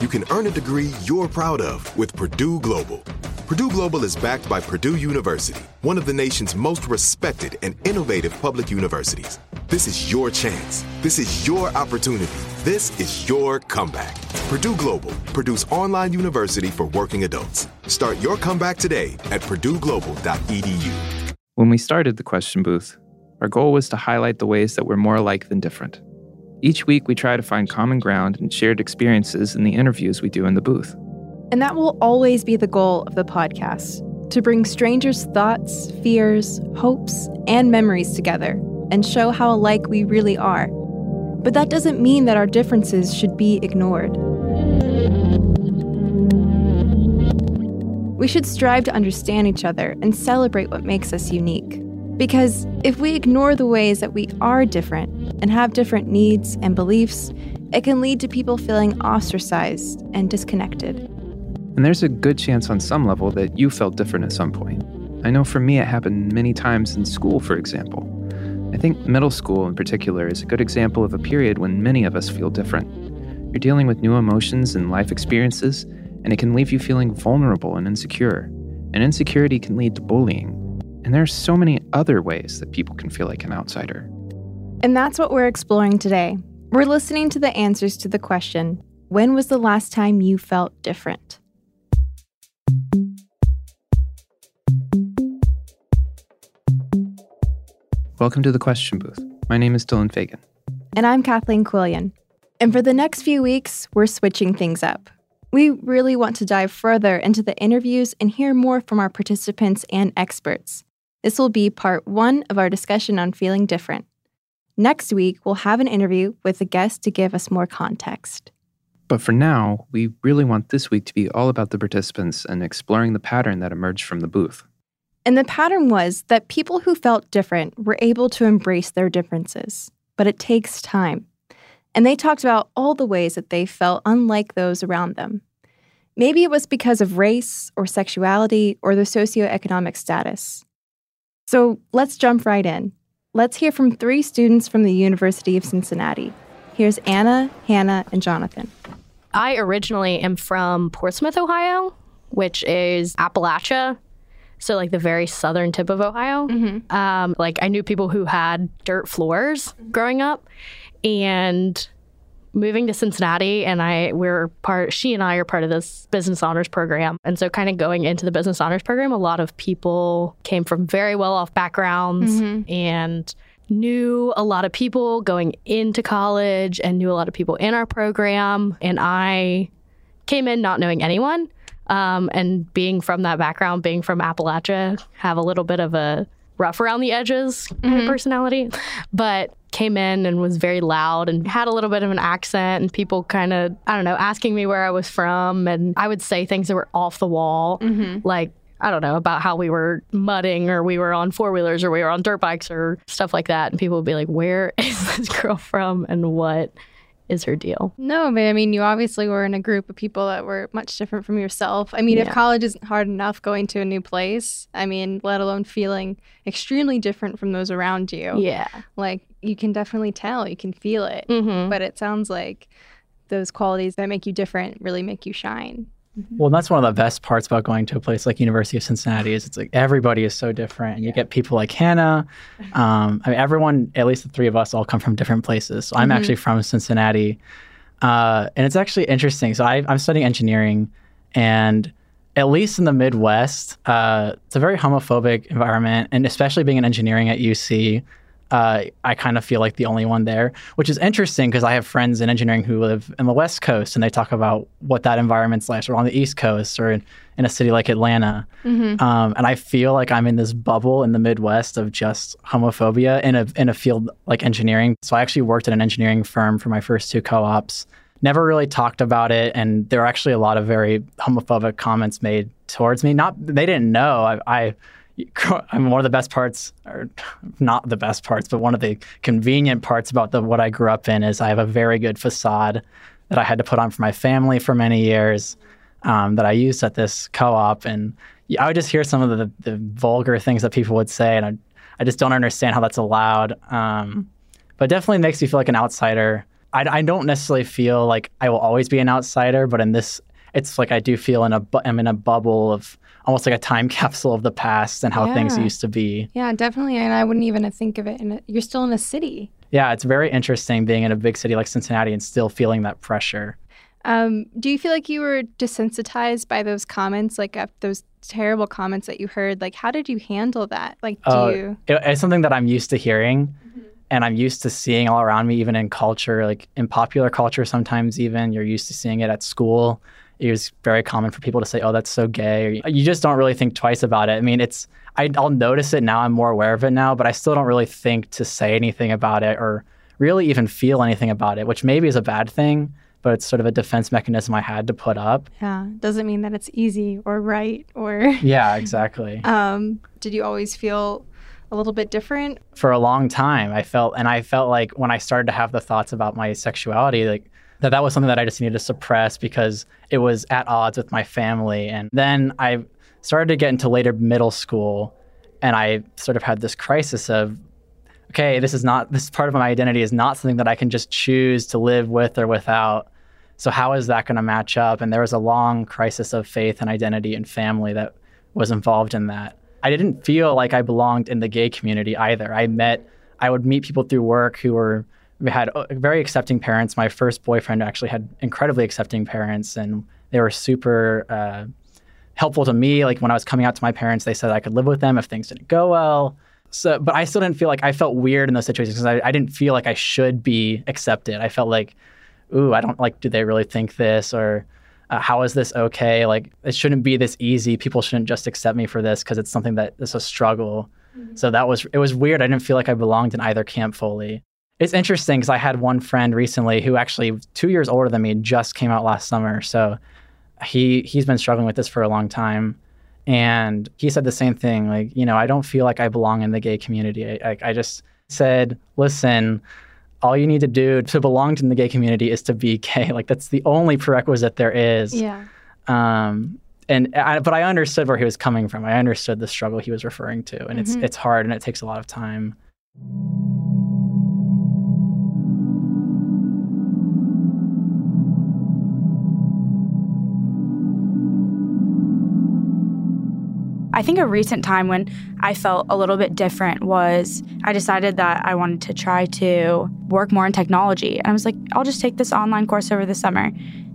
You can earn a degree you're proud of with Purdue Global. Purdue Global is backed by Purdue University, one of the nation's most respected and innovative public universities. This is your chance. This is your opportunity. This is your comeback. Purdue Global, Purdue's online university for working adults. Start your comeback today at purdueglobal.edu. When we started the question booth, our goal was to highlight the ways that we're more alike than different. Each week, we try to find common ground and shared experiences in the interviews we do in the booth. And that will always be the goal of the podcast to bring strangers' thoughts, fears, hopes, and memories together and show how alike we really are. But that doesn't mean that our differences should be ignored. We should strive to understand each other and celebrate what makes us unique. Because if we ignore the ways that we are different and have different needs and beliefs, it can lead to people feeling ostracized and disconnected. And there's a good chance on some level that you felt different at some point. I know for me, it happened many times in school, for example. I think middle school in particular is a good example of a period when many of us feel different. You're dealing with new emotions and life experiences, and it can leave you feeling vulnerable and insecure. And insecurity can lead to bullying. And there are so many other ways that people can feel like an outsider. And that's what we're exploring today. We're listening to the answers to the question When was the last time you felt different? Welcome to the question booth. My name is Dylan Fagan. And I'm Kathleen Quillian. And for the next few weeks, we're switching things up. We really want to dive further into the interviews and hear more from our participants and experts. This will be part one of our discussion on feeling different. Next week, we'll have an interview with a guest to give us more context. But for now, we really want this week to be all about the participants and exploring the pattern that emerged from the booth. And the pattern was that people who felt different were able to embrace their differences, but it takes time. And they talked about all the ways that they felt unlike those around them. Maybe it was because of race or sexuality or their socioeconomic status. So let's jump right in. Let's hear from three students from the University of Cincinnati. Here's Anna, Hannah, and Jonathan. I originally am from Portsmouth, Ohio, which is Appalachia. So, like the very southern tip of Ohio. Mm-hmm. Um, like, I knew people who had dirt floors growing up. And moving to Cincinnati, and I we're part. She and I are part of this business honors program, and so kind of going into the business honors program, a lot of people came from very well off backgrounds Mm-hmm. and knew a lot of people going into college and knew a lot of people in our program, and I came in not knowing anyone. Um, and being from that background, being from Appalachia, have a little bit of a rough around the edges kind of personality, but came in and was very loud and had a little bit of an accent and people kind of I don't know asking me where I was from. And I would say things that were off the wall mm-hmm. like I don't know about how we were mudding or we were on four wheelers or we were on dirt bikes or stuff like that. And people would be like where is this girl from and what is her deal? No, but I mean, you obviously were in a group of people that were much different from yourself. I mean, if college isn't hard enough going to a new place, I mean, let alone feeling extremely different from those around you. yeah. Like, you can definitely tell, you can feel it. mm-hmm. But it sounds like those qualities that make you different really make you shine. Well, that's one of the best parts about going to a place like University of Cincinnati is it's like everybody is so different, and you get people like Hannah. Um, I mean, everyone, at least the three of us, all come from different places. So I'm Mhm. actually from Cincinnati, uh, and it's actually interesting. So I, I'm studying engineering, and at least in the Midwest, uh, it's a very homophobic environment, and especially being in engineering at UC. Uh, I kind of feel like the only one there, which is interesting because I have friends in engineering who live in the West Coast and they talk about what that environment's like, or on the East Coast, or in, in a city like Atlanta. Mhm. Um, and I feel like I'm in this bubble in the Midwest of just homophobia in a in a field like engineering. So I actually worked at an engineering firm for my first two co-ops. Never really talked about it, and there were actually a lot of very homophobic comments made towards me. Not they didn't know. I, I I'm one of the best parts, or not the best parts, but one of the convenient parts about the what I grew up in is I have a very good facade that I had to put on for my family for many years um, that I used at this co-op, and I would just hear some of the, the vulgar things that people would say, and I, I just don't understand how that's allowed. Um, but definitely makes me feel like an outsider. I, I don't necessarily feel like I will always be an outsider, but in this, it's like I do feel in a I'm in a bubble of almost like a time capsule of the past and how things used to be. Yeah, definitely. And I wouldn't even think of it. And you're still in a city. Yeah, it's very interesting being in a big city like Cincinnati and still feeling that pressure. Um, do you feel like you were desensitized by those comments, like uh, those terrible comments that you heard? Like, how did you handle that? Like, do Uh, you? it- it's something that I'm used to hearing and I'm used to seeing all around me, even in culture, like in popular culture, sometimes even you're used to seeing it at school. It was very common for people to say, oh, that's so gay. Or you- just don't really think twice about it. I mean, it's, I, I'll notice it now. I'm more aware of it now, but I still don't really think to say anything about it or really even feel anything about it, which maybe is a bad thing, but it's sort of a defense mechanism I had to put up. Yeah, doesn't mean that it's easy or right or. Yeah, exactly. Um, did you always feel a little bit different? for a long time i felt and i felt like when i started to have the thoughts about my sexuality like that that was something that i just needed to suppress because it was at odds with my family. And then i started to get into later middle school and i sort of had this crisis of okay this is not this part of my identity is not something that i can just choose to live with or without. So how is that going to match up? And there was a long crisis of faith and identity and family that was involved in that. I didn't feel like I belonged in the gay community either. I met, I would meet people through work who were had uh, very accepting parents. My first boyfriend actually had incredibly accepting parents, and they were super uh, helpful to me. Like when I was coming out to my parents, they said I could live with them if things didn't go well. So, but I still didn't feel like I felt weird in those situations because I, I didn't feel like I should be accepted. I felt like, ooh, I don't like. Do they really think this or? uh, how is this okay? Like, it shouldn't be this easy. People shouldn't just accept me for this because it's something that is a struggle. So that was, it was weird. I didn't feel like I belonged in either camp fully. It's interesting because I had one friend recently who actually two years older than me just came out last summer. So he he's been struggling with this for a long time, and he said the same thing. Like, you know, I don't feel like I belong in the gay community. I, I, I just said, listen, all you need to do to belong to the gay community is to be gay. Like that's the only prerequisite there is. Yeah. Um, and I, but I understood where he was coming from. I understood the struggle he was referring to, and it's Mhm. it's hard and it takes a lot of time. I think a recent time when I felt a little bit different was I decided that I wanted to try to work more in technology. And I was like, I'll just take this online course over the summer.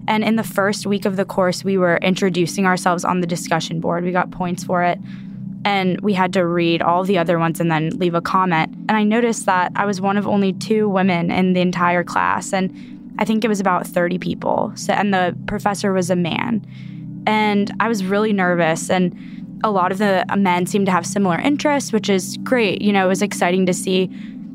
And in the first week of the course, we were introducing ourselves on the discussion board. We got points for it. And we had to read all the other ones and then leave a comment. And I noticed that I was one of only two women in the entire class. And I think it was about 30 people. So, and the professor was a man. And I was really nervous. And a lot of the men seemed to have similar interests, which is great. You know, it was exciting to see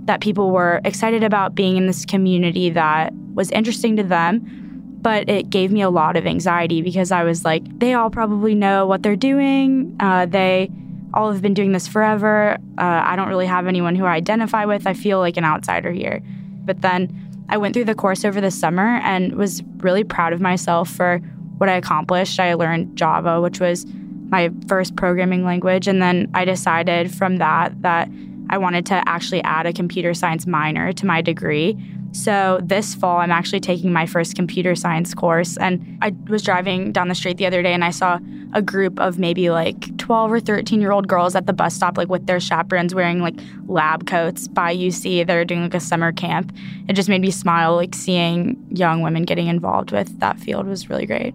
that people were excited about being in this community that was interesting to them. But it gave me a lot of anxiety because I was like, they all probably know what they're doing. Uh, they all have been doing this forever. Uh, I don't really have anyone who I identify with. I feel like an outsider here. But then I went through the course over the summer and was really proud of myself for what I accomplished. I learned Java, which was my first programming language. And then I decided from that that I wanted to actually add a computer science minor to my degree. So this fall, I'm actually taking my first computer science course. And I was driving down the street the other day and I saw a group of maybe like 12 or 13 year old girls at the bus stop, like with their chaperones wearing like lab coats by UC. They're doing like a summer camp. It just made me smile, like seeing young women getting involved with that field was really great.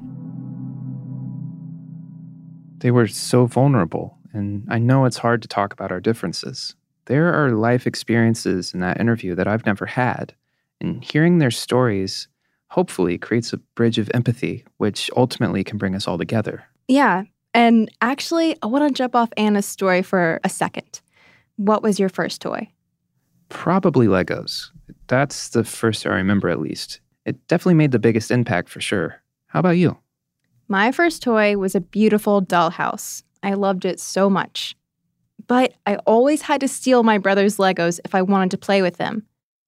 They were so vulnerable, and I know it's hard to talk about our differences. There are life experiences in that interview that I've never had, and hearing their stories hopefully creates a bridge of empathy, which ultimately can bring us all together. Yeah. And actually, I want to jump off Anna's story for a second. What was your first toy? Probably Legos. That's the first I remember, at least. It definitely made the biggest impact for sure. How about you? My first toy was a beautiful dollhouse. I loved it so much. But I always had to steal my brother's Legos if I wanted to play with them.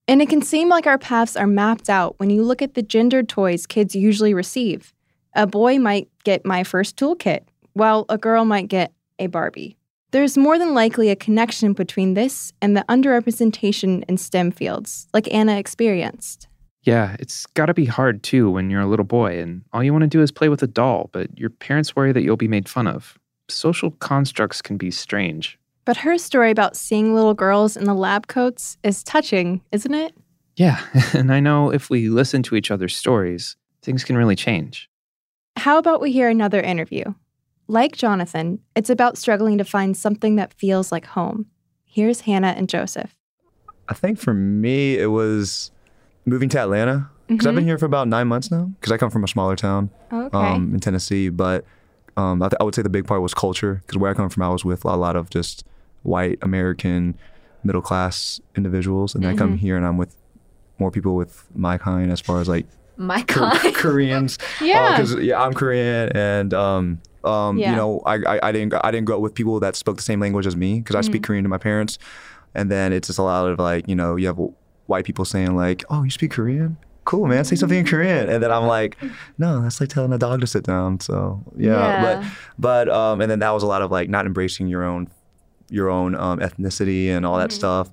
And it can seem like our paths are mapped out when you look at the gendered toys kids usually receive. A boy might get my first toolkit, while a girl might get a Barbie. There's more than likely a connection between this and the underrepresentation in STEM fields, like Anna experienced. Yeah, it's gotta be hard too when you're a little boy and all you wanna do is play with a doll, but your parents worry that you'll be made fun of. Social constructs can be strange. But her story about seeing little girls in the lab coats is touching, isn't it? Yeah, and I know if we listen to each other's stories, things can really change. How about we hear another interview? Like Jonathan, it's about struggling to find something that feels like home. Here's Hannah and Joseph. I think for me, it was moving to Atlanta because I've been here for about nine months now. Because I come from a smaller town Okay. um, in Tennessee, but um, I, th- I would say the big part was culture. Because where I come from, I was with a lot of just white American middle class individuals, and then I come here and I'm with more people with my kind as far as like My Kor- God. Koreans. Yeah. because yeah, I'm Korean, and um, um, Yeah. you know, I, I I didn't I didn't grow up with people that spoke the same language as me because I speak Korean to my parents, and then it's just a lot of like you know you have white people saying like, oh, you speak Korean. Cool, man. Say something in Korean, and then I'm like, no, that's like telling a dog to sit down. So yeah, Yeah. but but um, and then that was a lot of like not embracing your own your own um, ethnicity and all that stuff,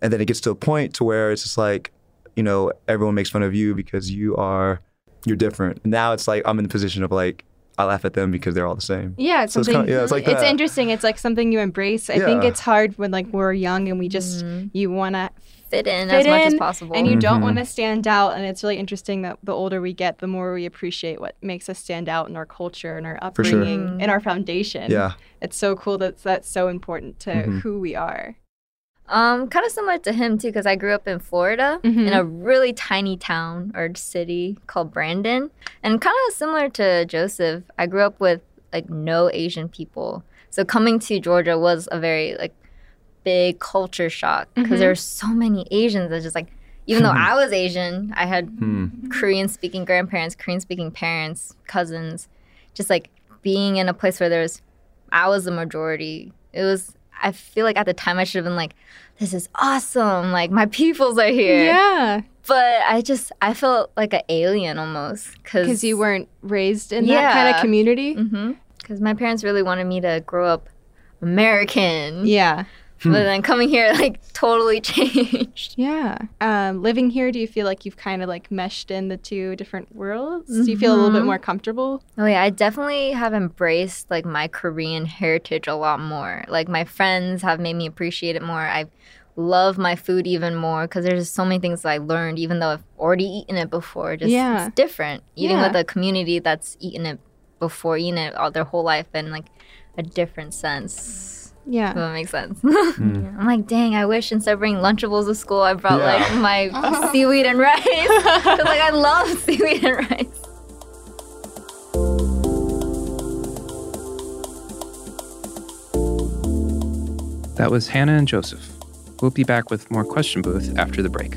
and then it gets to a point to where it's just like, you know, everyone makes fun of you because you are you're different. Now it's like I'm in the position of like I laugh at them because they're all the same. Yeah, it's So it's something. kinda- yeah, it's like it's that. interesting. It's like something you embrace. I think it's hard when like we're young and we just you want to Fit in fit as much as possible. and you don't Mhm. want to stand out. And it's really interesting that the older we get, the more we appreciate what makes us stand out in our culture and our For sure. upbringing and our foundation. Yeah. it's so cool that that's so important to Mhm. who we are. Um, kind of similar to him too, because I grew up in Florida Mhm. in a really tiny town or city called Brandon, and kind of similar to Joseph. I grew up with like no Asian people, so coming to Georgia was a very like big culture shock because Mhm. there were so many Asians. that just like even though I was Asian, I had Hmm. Korean speaking grandparents, Korean speaking parents, cousins, just like being in a place where there's, I was the majority. It was, I feel like at the time I should have been like, this is awesome. Like my peoples are here. Yeah, But I just, I felt like an alien almost. Because you weren't raised in that kind of Yeah. community. hmm Because my parents really wanted me to grow up American. Yeah, But then coming here, like, totally changed. yeah. Um, living here, do you feel like you've kind of like meshed in the two different worlds? Do you feel a little bit Mhm. more comfortable? Oh yeah, I definitely have embraced like my Korean heritage a lot more. Like my friends have made me appreciate it more. I love my food even more because there's so many things I learned, even though I've already eaten it before. Just Yeah. it's different eating Yeah. with a community that's eaten it before, eaten it all their whole life, and like a different sense. If Yeah. that makes sense. Hmm. I'm like, dang, I wish instead of bringing Lunchables to school, I brought Yeah. like my uh-huh. seaweed and rice. 'Cause, like I love seaweed and rice. That was Hannah and Joseph. We'll be back with more Question Booth after the break.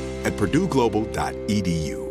at purdueglobal.edu.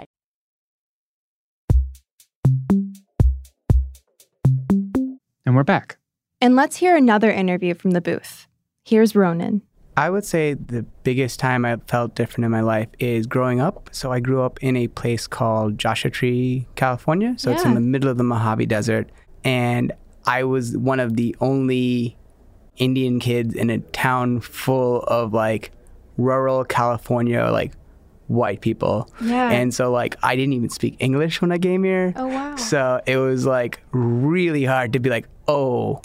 And we're back. And let's hear another interview from the booth. Here's Ronan. I would say the biggest time I felt different in my life is growing up. So I grew up in a place called Joshua Tree, California. So it's in the middle of the Mojave Desert. And I was one of the only Indian kids in a town full of like rural California, like white people. Yeah. And so like I didn't even speak English when I came here. Oh, wow. So it was like really hard to be like, oh,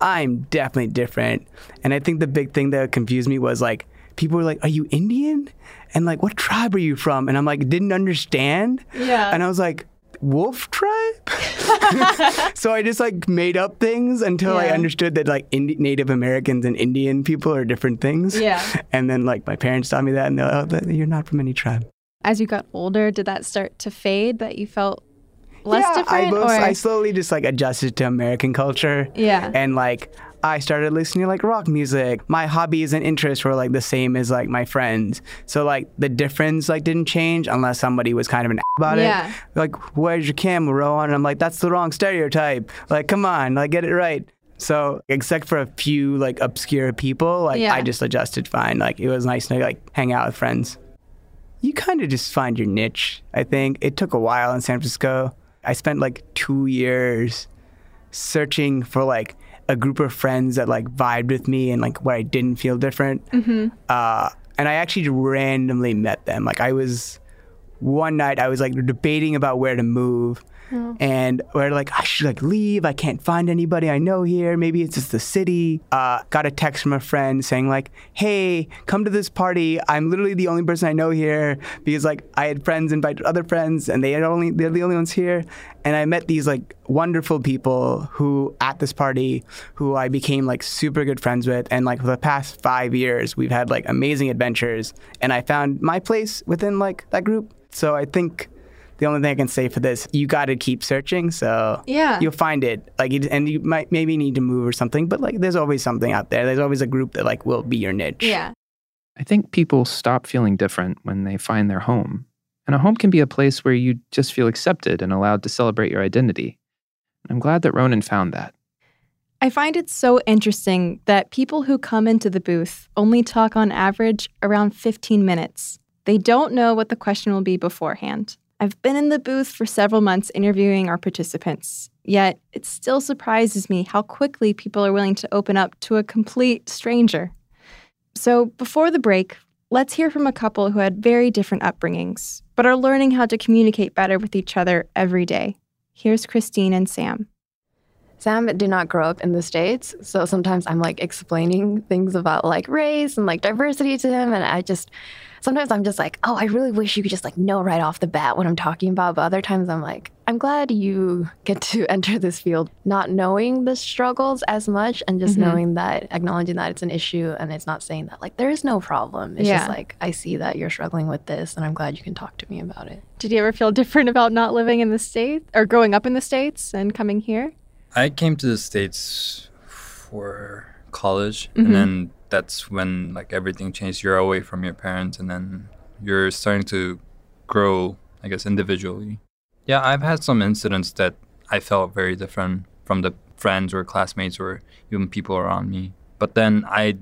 I'm definitely different. And I think the big thing that confused me was like, people were like, are you Indian? And like, what tribe are you from? And I'm like, didn't understand. Yeah. And I was like, wolf tribe? so I just like made up things until I understood that like Indi- Native Americans and Indian people are different things. Yeah. And then like my parents taught me that and they're like, oh, you're not from any tribe. As you got older, did that start to fade that you felt less yeah, different? I, or? I slowly just like adjusted to American culture. Yeah. And like I started listening to like rock music. My hobbies and interests were like the same as like my friends. So like the difference like didn't change unless somebody was kind of an about Yeah. it. Like, where's your camel on? And I'm like, that's the wrong stereotype. Like, come on, like get it right. So except for a few like obscure people, like Yeah. I just adjusted fine. Like it was nice to like hang out with friends you kind of just find your niche. I think it took a while in San Francisco. I spent like two years searching for like a group of friends that like vibed with me and like where I didn't feel different. Mm-hmm. Uh, and I actually randomly met them. Like I was one night I was like debating about where to move. And we're like, I should like leave. I can't find anybody I know here. Maybe it's just the city. Uh, got a text from a friend saying like, Hey, come to this party. I'm literally the only person I know here because like I had friends invite other friends, and they had only they're the only ones here. And I met these like wonderful people who at this party who I became like super good friends with. And like for the past five years, we've had like amazing adventures. And I found my place within like that group. So I think the only thing I can say for this, you got to keep searching. So Yeah. you'll find it. Like, and you might maybe need to move or something, but like, there's always something out there. There's always a group that like will be your niche. Yeah. I think people stop feeling different when they find their home. And a home can be a place where you just feel accepted and allowed to celebrate your identity. I'm glad that Ronan found that. I find it so interesting that people who come into the booth only talk on average around 15 minutes. They don't know what the question will be beforehand. I've been in the booth for several months interviewing our participants, yet it still surprises me how quickly people are willing to open up to a complete stranger. So, before the break, let's hear from a couple who had very different upbringings, but are learning how to communicate better with each other every day. Here's Christine and Sam. Sam did not grow up in the States. So sometimes I'm like explaining things about like race and like diversity to him. And I just, sometimes I'm just like, oh, I really wish you could just like know right off the bat what I'm talking about. But other times I'm like, I'm glad you get to enter this field not knowing the struggles as much and just mm-hmm. knowing that, acknowledging that it's an issue and it's not saying that like there is no problem. It's yeah. just like, I see that you're struggling with this and I'm glad you can talk to me about it. Did you ever feel different about not living in the States or growing up in the States and coming here? I came to the states for college, mm-hmm. and then that's when like everything changed. You're away from your parents, and then you're starting to grow, I guess, individually. Yeah, I've had some incidents that I felt very different from the friends or classmates or even people around me. But then I,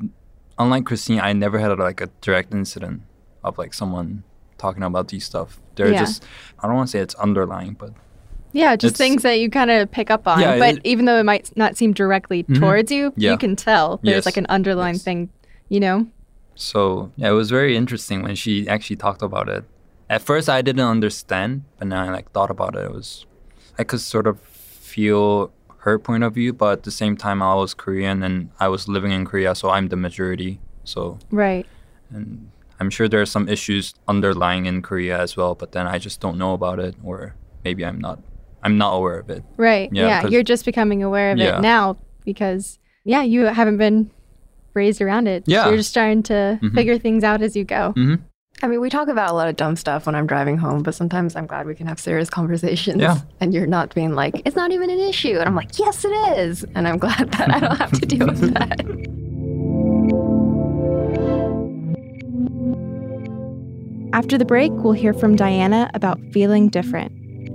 unlike Christine, I never had a, like a direct incident of like someone talking about these stuff. They're yeah. just I don't want to say it's underlying, but yeah, just it's, things that you kind of pick up on. Yeah, but it, even though it might not seem directly mm-hmm. towards you, yeah. you can tell there's yes. like an underlying yes. thing, you know? So, yeah, it was very interesting when she actually talked about it. At first, I didn't understand, but now I like thought about it. It was, I could sort of feel her point of view, but at the same time, I was Korean and I was living in Korea, so I'm the majority. So, right. And I'm sure there are some issues underlying in Korea as well, but then I just don't know about it, or maybe I'm not I'm not aware of it. Right. Yeah. yeah you're just becoming aware of yeah. it now because yeah, you haven't been raised around it. Yeah. So you're just starting to mm-hmm. figure things out as you go. Mm-hmm. I mean, we talk about a lot of dumb stuff when I'm driving home, but sometimes I'm glad we can have serious conversations. Yeah. And you're not being like, it's not even an issue. And I'm like, yes, it is. And I'm glad that I don't have to deal with that. After the break, we'll hear from Diana about feeling different.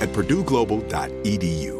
at purdueglobal.edu.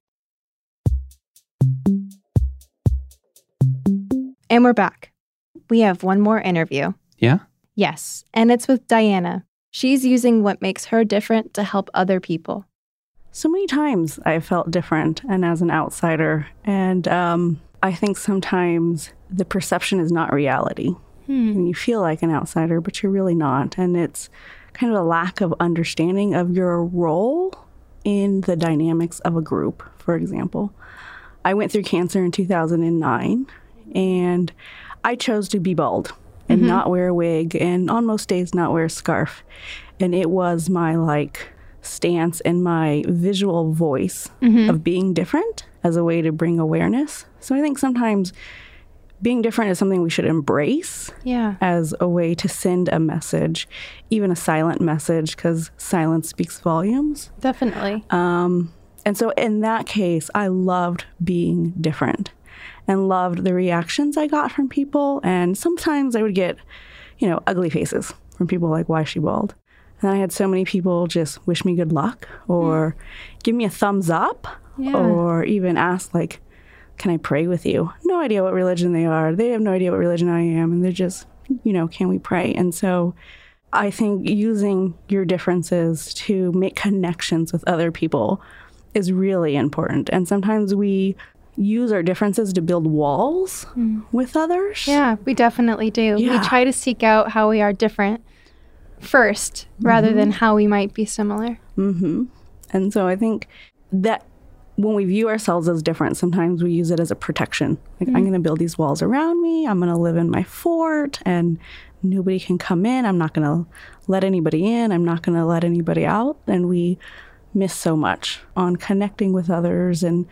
And we're back. We have one more interview. Yeah? Yes, and it's with Diana. She's using what makes her different to help other people. So many times I felt different and as an outsider. And um, I think sometimes the perception is not reality. Hmm. And you feel like an outsider, but you're really not. And it's kind of a lack of understanding of your role in the dynamics of a group, for example. I went through cancer in 2009 and I chose to be bald and Mhm. not wear a wig and on most days not wear a scarf. And it was my like stance and my visual voice Mhm. of being different as a way to bring awareness. So I think sometimes being different is something we should embrace Yeah. as a way to send a message, even a silent message, because silence speaks volumes. Definitely. Um, and so in that case, I loved being different and loved the reactions I got from people. And sometimes I would get, you know, ugly faces from people like, why is she bald? And I had so many people just wish me good luck or give me a thumbs up Yeah. or even ask, like, can I pray with you? No idea what religion they are. They have no idea what religion I am. And they're just, you know, can we pray? And so I think using your differences to make connections with other people is really important. And sometimes we use our differences to build walls with others. Yeah, we definitely do. We try to seek out how we are different first rather Mhm. than how we might be similar. hmm And so I think that when we view ourselves as different, sometimes we use it as a protection. Like, I'm Mhm. going to build these walls around me. I'm going to live in my fort and nobody can come in. I'm not going to let anybody in. I'm not going to let anybody out. And we miss so much on connecting with others and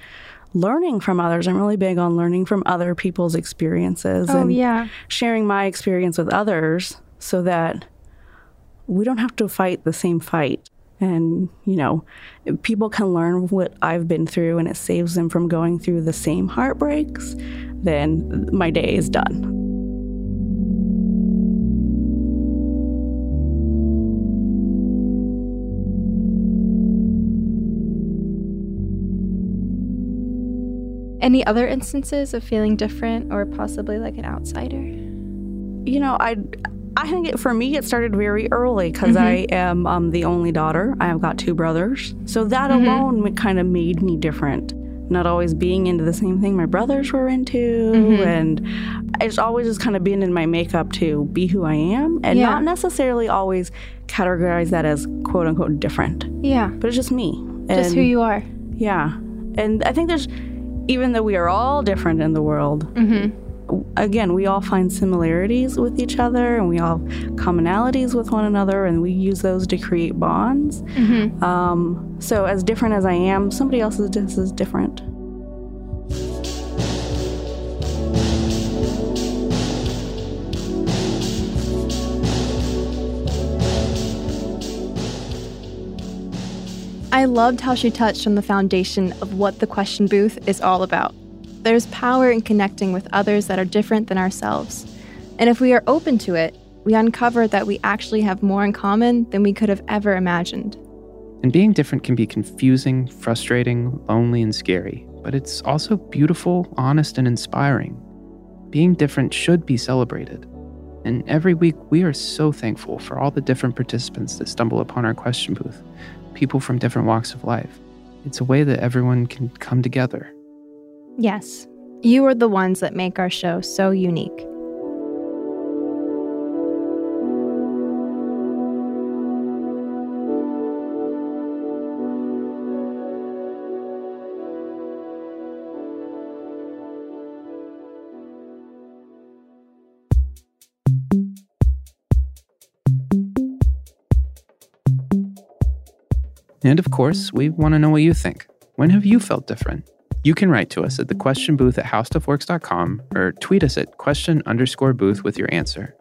learning from others. I'm really big on learning from other people's experiences Oh, and yeah. sharing my experience with others so that we don't have to fight the same fight. And, you know, people can learn what I've been through and it saves them from going through the same heartbreaks, then my day is done. Any other instances of feeling different or possibly like an outsider? You know, I I think it, for me it started very early because Mhm. I am um, the only daughter. I've got two brothers, so that Mhm. alone kind of made me different. Not always being into the same thing my brothers were into, Mhm. and it's always just kind of been in my makeup to be who I am, and Yeah. not necessarily always categorize that as quote unquote different. Yeah. But it's just me. Just who you are. Yeah, and I think there's even though we are all different in the world, Mm-hmm. again, we all find similarities with each other and we all have commonalities with one another, and we use those to create bonds. Mhm. Um, so, as different as I am, somebody else is just as different. I loved how she touched on the foundation of what the question booth is all about. There's power in connecting with others that are different than ourselves. And if we are open to it, we uncover that we actually have more in common than we could have ever imagined. And being different can be confusing, frustrating, lonely, and scary, but it's also beautiful, honest, and inspiring. Being different should be celebrated. And every week, we are so thankful for all the different participants that stumble upon our question booth, people from different walks of life. It's a way that everyone can come together. Yes, you are the ones that make our show so unique. And of course, we want to know what you think. When have you felt different? You can write to us at the question booth at howstuffworks.com or tweet us at question underscore booth with your answer.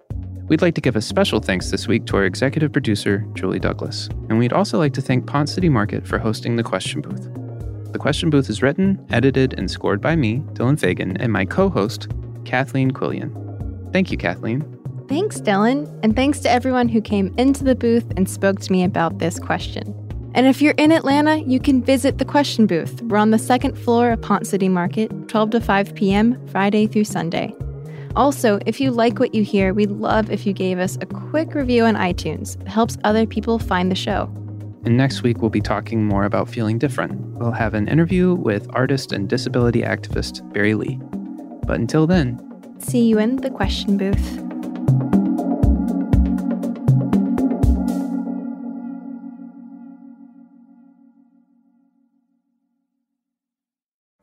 We'd like to give a special thanks this week to our executive producer, Julie Douglas. And we'd also like to thank Ponce City Market for hosting the question booth. The question booth is written, edited, and scored by me, Dylan Fagan, and my co host, Kathleen Quillian. Thank you, Kathleen. Thanks, Dylan. And thanks to everyone who came into the booth and spoke to me about this question. And if you're in Atlanta, you can visit the question booth. We're on the second floor of Ponce City Market, 12 to 5 p.m., Friday through Sunday. Also, if you like what you hear, we'd love if you gave us a quick review on iTunes. It helps other people find the show. And next week, we'll be talking more about feeling different. We'll have an interview with artist and disability activist Barry Lee. But until then, see you in the question booth.